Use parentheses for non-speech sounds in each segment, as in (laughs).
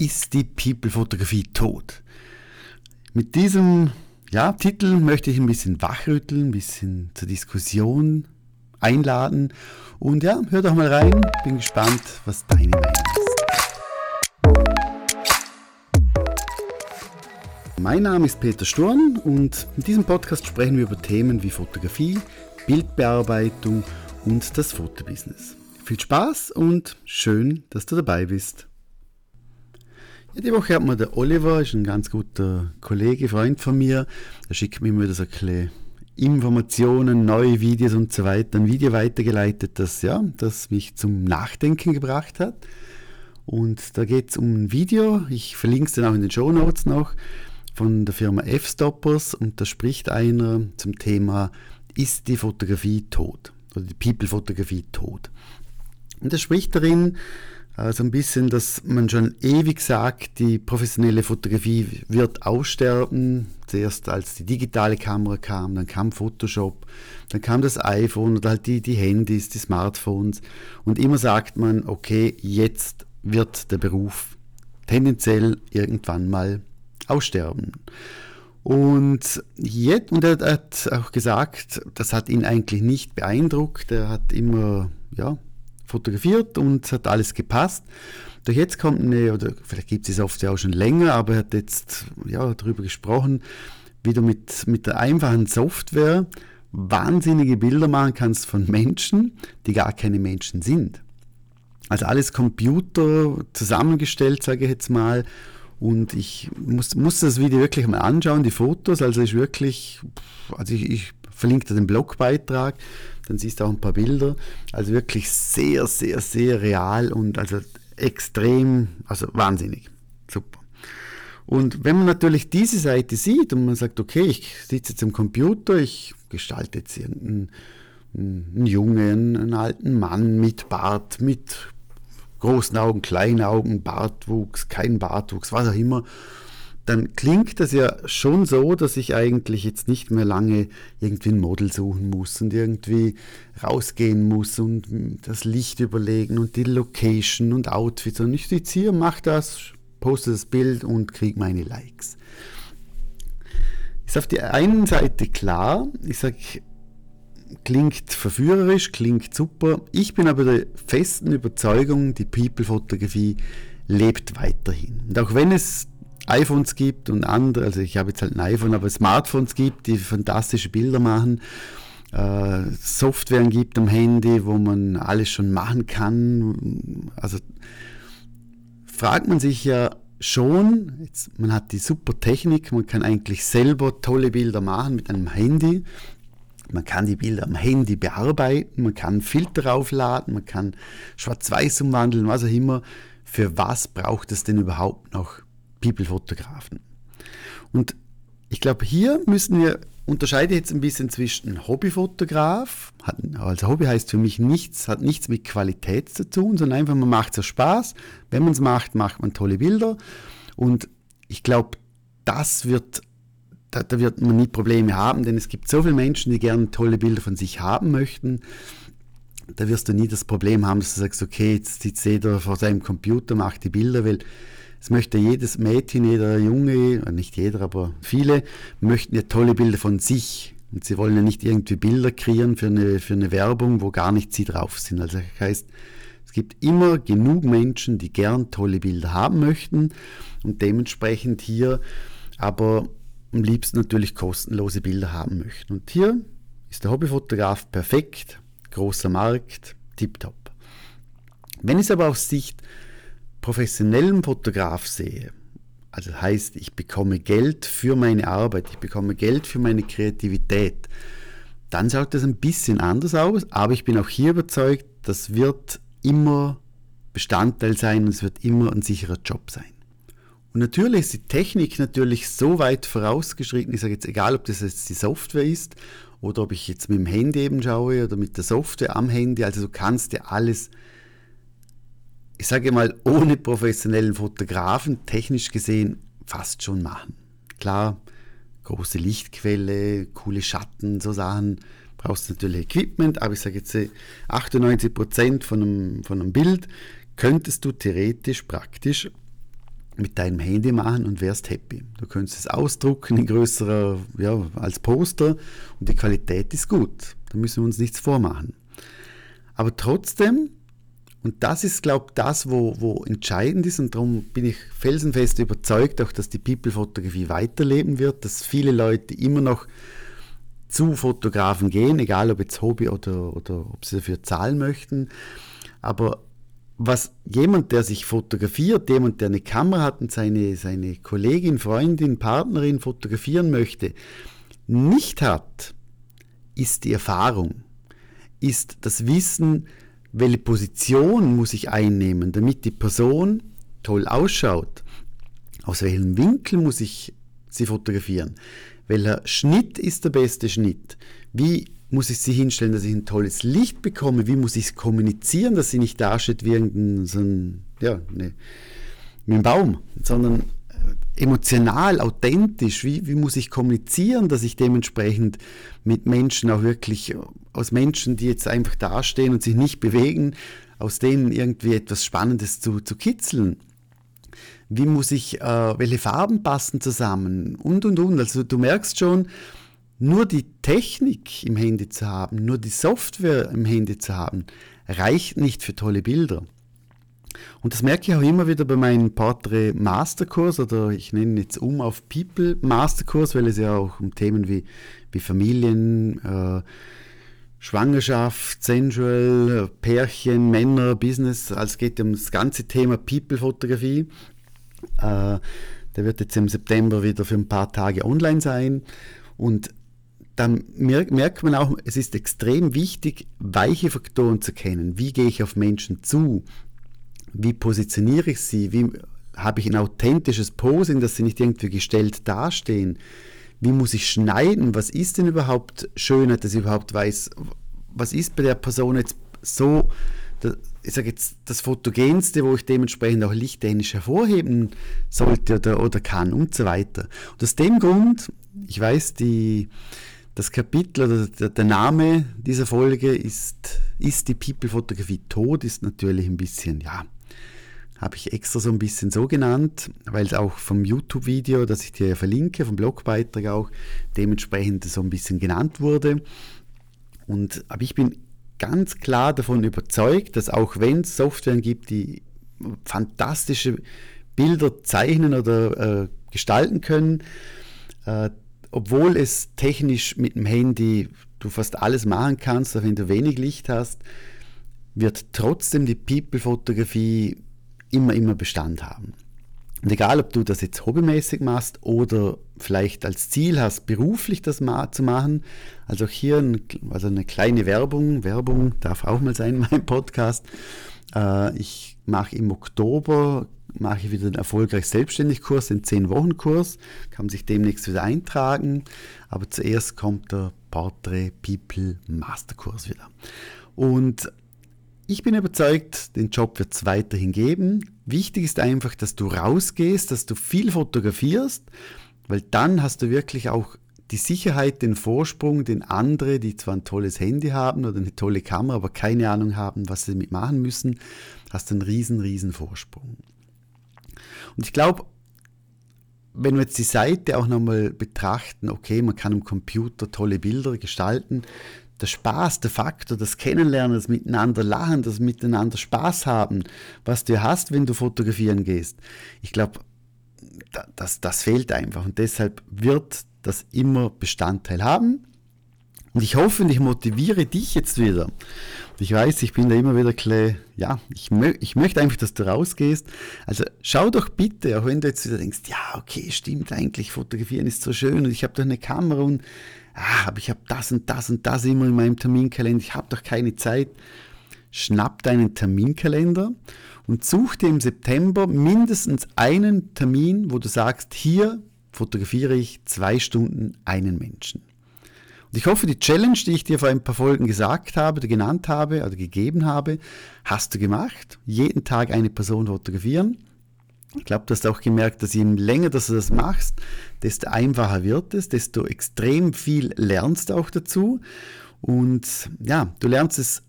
Ist die People-Fotografie tot? Mit diesem ja, Titel möchte ich ein bisschen wachrütteln, ein bisschen zur Diskussion einladen. Und ja, hör doch mal rein. Bin gespannt, was deine Meinung ist. Mein Name ist Peter Sturm und in diesem Podcast sprechen wir über Themen wie Fotografie, Bildbearbeitung und das Fotobusiness. Viel Spaß und schön, dass du dabei bist. Die Woche hat mir der Oliver, ist ein ganz guter Kollege, Freund von mir, der schickt mir immer wieder so ein bisschen Informationen, neue Videos und so weiter, ein Video weitergeleitet, das, ja, das mich zum Nachdenken gebracht hat. Und da geht es um ein Video, ich verlinke es dann auch in den Show Notes noch, von der Firma F-Stoppers und da spricht einer zum Thema, ist die Fotografie tot? Oder die People-Fotografie tot? Und er spricht darin so ein bisschen, dass man schon ewig sagt, die professionelle Fotografie wird aussterben. Zuerst als die digitale Kamera kam, dann kam Photoshop, dann kam das iPhone oder halt die, die Handys, die Smartphones. Und immer sagt man, okay, jetzt wird der Beruf tendenziell irgendwann mal aussterben. Und, jetzt, und er hat auch gesagt, das hat ihn eigentlich nicht beeindruckt. Er hat immer, ja, fotografiert und es hat alles gepasst. Doch jetzt kommt eine, oder vielleicht gibt es die Software auch schon länger, aber er hat jetzt ja, darüber gesprochen, wie du mit, mit der einfachen Software wahnsinnige Bilder machen kannst von Menschen, die gar keine Menschen sind. Also alles Computer zusammengestellt, sage ich jetzt mal. Und ich muss, muss das Video wirklich mal anschauen, die Fotos. Also ist wirklich, also ich, ich verlinke den Blogbeitrag dann siehst du auch ein paar Bilder. Also wirklich sehr, sehr, sehr real und also extrem, also wahnsinnig. Super. Und wenn man natürlich diese Seite sieht und man sagt, okay, ich sitze jetzt am Computer, ich gestalte jetzt einen, einen Jungen, einen alten Mann mit Bart, mit großen Augen, kleinen Augen, Bartwuchs, kein Bartwuchs, was auch immer dann klingt das ja schon so, dass ich eigentlich jetzt nicht mehr lange irgendwie ein Model suchen muss und irgendwie rausgehen muss und das Licht überlegen und die Location und Outfits. Und ich sitze hier, mache das, poste das Bild und kriege meine Likes. Ist auf der einen Seite klar, ich sage, klingt verführerisch, klingt super. Ich bin aber der festen Überzeugung, die People-Fotografie lebt weiterhin. Und auch wenn es iPhones gibt und andere, also ich habe jetzt halt ein iPhone, aber Smartphones gibt, die fantastische Bilder machen, äh, Softwaren gibt am Handy, wo man alles schon machen kann. Also fragt man sich ja schon, jetzt, man hat die super Technik, man kann eigentlich selber tolle Bilder machen mit einem Handy. Man kann die Bilder am Handy bearbeiten, man kann Filter aufladen, man kann Schwarz-Weiß umwandeln, was auch immer. Für was braucht es denn überhaupt noch People-Fotografen. Und ich glaube, hier müssen wir unterscheiden jetzt ein bisschen zwischen Hobbyfotograf, also Hobby heißt für mich nichts, hat nichts mit Qualität zu tun, sondern einfach man macht es Spaß. Wenn man es macht, macht man tolle Bilder. Und ich glaube, das wird, da, da, wird man nie Probleme haben, denn es gibt so viele Menschen, die gerne tolle Bilder von sich haben möchten. Da wirst du nie das Problem haben, dass du sagst, okay, jetzt sitzt jeder vor seinem Computer, macht die Bilder, weil es möchte jedes Mädchen, jeder Junge, äh, nicht jeder, aber viele, möchten ja tolle Bilder von sich. Und sie wollen ja nicht irgendwie Bilder kreieren für eine, für eine Werbung, wo gar nicht sie drauf sind. Also das heißt, es gibt immer genug Menschen, die gern tolle Bilder haben möchten und dementsprechend hier aber am liebsten natürlich kostenlose Bilder haben möchten. Und hier ist der Hobbyfotograf perfekt, großer Markt, tipptopp. Wenn es aber aus Sicht professionellen Fotograf sehe, also heißt, ich bekomme Geld für meine Arbeit, ich bekomme Geld für meine Kreativität, dann schaut das ein bisschen anders aus, aber ich bin auch hier überzeugt, das wird immer Bestandteil sein und es wird immer ein sicherer Job sein. Und natürlich ist die Technik natürlich so weit vorausgeschritten, ich sage jetzt egal, ob das jetzt die Software ist oder ob ich jetzt mit dem Handy eben schaue oder mit der Software am Handy, also du kannst ja alles ich sage mal, ohne professionellen Fotografen technisch gesehen fast schon machen. Klar, große Lichtquelle, coole Schatten, so Sachen, brauchst du natürlich Equipment, aber ich sage jetzt 98% von einem, von einem Bild könntest du theoretisch praktisch mit deinem Handy machen und wärst happy. Du könntest es ausdrucken in größerer, ja, als Poster und die Qualität ist gut. Da müssen wir uns nichts vormachen. Aber trotzdem, und das ist, glaube ich, das, wo, wo entscheidend ist, und darum bin ich felsenfest überzeugt, auch dass die People-Fotografie weiterleben wird, dass viele Leute immer noch zu Fotografen gehen, egal ob jetzt Hobby oder, oder ob sie dafür zahlen möchten. Aber was jemand, der sich fotografiert, jemand, der eine Kamera hat und seine, seine Kollegin, Freundin, Partnerin fotografieren möchte, nicht hat, ist die Erfahrung, ist das Wissen, welche Position muss ich einnehmen, damit die Person toll ausschaut. Aus welchem Winkel muss ich sie fotografieren? Welcher Schnitt ist der beste Schnitt? Wie muss ich sie hinstellen, dass ich ein tolles Licht bekomme? Wie muss ich es kommunizieren, dass sie nicht dasteht wie irgendein, so ein, ja, ne, wie ein Baum, sondern äh, emotional, authentisch, wie, wie muss ich kommunizieren, dass ich dementsprechend mit Menschen auch wirklich, aus Menschen, die jetzt einfach dastehen und sich nicht bewegen, aus denen irgendwie etwas Spannendes zu, zu kitzeln. Wie muss ich, äh, welche Farben passen zusammen und und und. Also du merkst schon, nur die Technik im Handy zu haben, nur die Software im Handy zu haben, reicht nicht für tolle Bilder. Und das merke ich auch immer wieder bei meinem Portrait Masterkurs oder ich nenne ihn jetzt um auf People Masterkurs, weil es ja auch um Themen wie, wie Familien, äh, Schwangerschaft, Sensual, Pärchen, Männer, Business, also es geht um das ganze Thema People-Fotografie. Äh, der wird jetzt im September wieder für ein paar Tage online sein. Und dann merkt man auch, es ist extrem wichtig, weiche Faktoren zu kennen. Wie gehe ich auf Menschen zu? Wie positioniere ich sie? Wie habe ich ein authentisches Posing, dass sie nicht irgendwie gestellt dastehen? Wie muss ich schneiden? Was ist denn überhaupt Schönheit, dass ich überhaupt weiß, was ist bei der Person jetzt so, ich sage jetzt, das Fotogenste, wo ich dementsprechend auch lichttechnisch hervorheben sollte oder, oder kann und so weiter. Und aus dem Grund, ich weiß, die, das Kapitel oder der, der, Name dieser Folge ist, ist die People-Fotografie tot, ist natürlich ein bisschen, ja, habe ich extra so ein bisschen so genannt, weil es auch vom YouTube-Video, das ich dir verlinke, vom Blogbeitrag auch, dementsprechend so ein bisschen genannt wurde. Und, aber ich bin ganz klar davon überzeugt, dass auch wenn es Softwaren gibt, die fantastische Bilder zeichnen oder äh, gestalten können, äh, obwohl es technisch mit dem Handy du fast alles machen kannst, auch wenn du wenig Licht hast, wird trotzdem die People-Fotografie immer, immer Bestand haben. Und egal, ob du das jetzt hobbymäßig machst oder vielleicht als Ziel hast, beruflich das zu machen, also hier ein, also eine kleine Werbung, Werbung darf auch mal sein in meinem Podcast. Äh, ich mache im Oktober mache ich wieder einen erfolgreich selbstständig Kurs, den 10-Wochen-Kurs, kann sich demnächst wieder eintragen, aber zuerst kommt der Portrait People Masterkurs wieder. Und ich bin überzeugt, den Job wird es weiterhin geben. Wichtig ist einfach, dass du rausgehst, dass du viel fotografierst, weil dann hast du wirklich auch die Sicherheit, den Vorsprung, den andere, die zwar ein tolles Handy haben oder eine tolle Kamera, aber keine Ahnung haben, was sie damit machen müssen, hast einen riesen, riesen Vorsprung. Und ich glaube, wenn wir jetzt die Seite auch nochmal betrachten, okay, man kann im Computer tolle Bilder gestalten, der Spaß, der Faktor, das Kennenlernen, das Miteinander lachen, das Miteinander Spaß haben, was du hast, wenn du fotografieren gehst. Ich glaube, das, das fehlt einfach und deshalb wird das immer Bestandteil haben. Und ich hoffe und ich motiviere dich jetzt wieder. Ich weiß, ich bin da immer wieder klar, ja, ich, mö ich möchte einfach, dass du rausgehst. Also schau doch bitte, auch wenn du jetzt wieder denkst, ja, okay, stimmt eigentlich, fotografieren ist so schön und ich habe doch eine Kamera und ah, aber ich habe das und das und das immer in meinem Terminkalender, ich habe doch keine Zeit. Schnapp deinen Terminkalender und such dir im September mindestens einen Termin, wo du sagst, hier fotografiere ich zwei Stunden einen Menschen. Und ich hoffe, die Challenge, die ich dir vor ein paar Folgen gesagt habe, oder genannt habe oder gegeben habe, hast du gemacht. Jeden Tag eine Person fotografieren. Ich glaube, du hast auch gemerkt, dass je länger dass du das machst, desto einfacher wird es, desto extrem viel lernst auch dazu. Und ja, du lernst es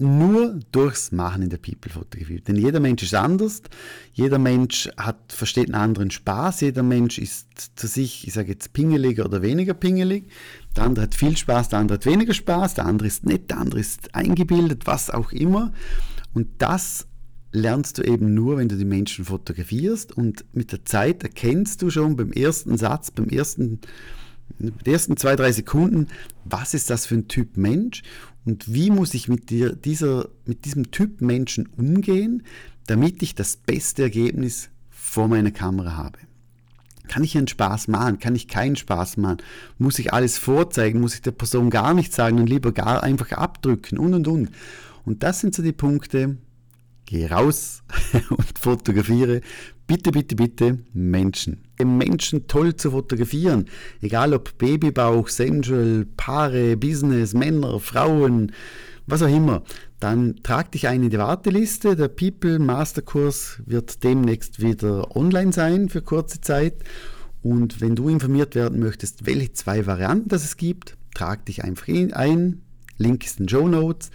nur durchs Machen in der People-Fotografie. Denn jeder Mensch ist anders, jeder Mensch hat, versteht einen anderen Spaß, jeder Mensch ist zu sich, ich sage jetzt, pingeliger oder weniger pingelig. Der andere hat viel Spaß, der andere hat weniger Spaß, der andere ist nett, der andere ist eingebildet, was auch immer. Und das lernst du eben nur, wenn du die Menschen fotografierst und mit der Zeit erkennst du schon beim ersten Satz, beim ersten, den ersten zwei, drei Sekunden, was ist das für ein Typ Mensch und wie muss ich mit, dir, dieser, mit diesem Typ Menschen umgehen, damit ich das beste Ergebnis vor meiner Kamera habe. Kann ich einen Spaß machen? Kann ich keinen Spaß machen? Muss ich alles vorzeigen? Muss ich der Person gar nicht sagen und lieber gar einfach abdrücken und und und? Und das sind so die Punkte, Geh raus (laughs) und fotografiere. Bitte, bitte, bitte Menschen. Menschen toll zu fotografieren. Egal ob Babybauch, Sensual, Paare, Business, Männer, Frauen, was auch immer. Dann trag dich ein in die Warteliste. Der People Masterkurs wird demnächst wieder online sein für kurze Zeit. Und wenn du informiert werden möchtest, welche zwei Varianten das es gibt, trag dich einfach ein. Link ist in Show Notes.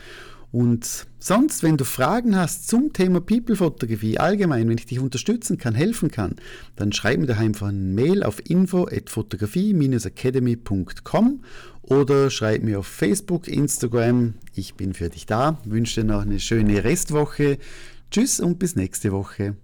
Und sonst, wenn du Fragen hast zum Thema People-Fotografie allgemein, wenn ich dich unterstützen kann, helfen kann, dann schreib mir daheim einfach eine Mail auf info@fotografie-academy.com oder schreib mir auf Facebook, Instagram. Ich bin für dich da. Wünsche dir noch eine schöne Restwoche. Tschüss und bis nächste Woche.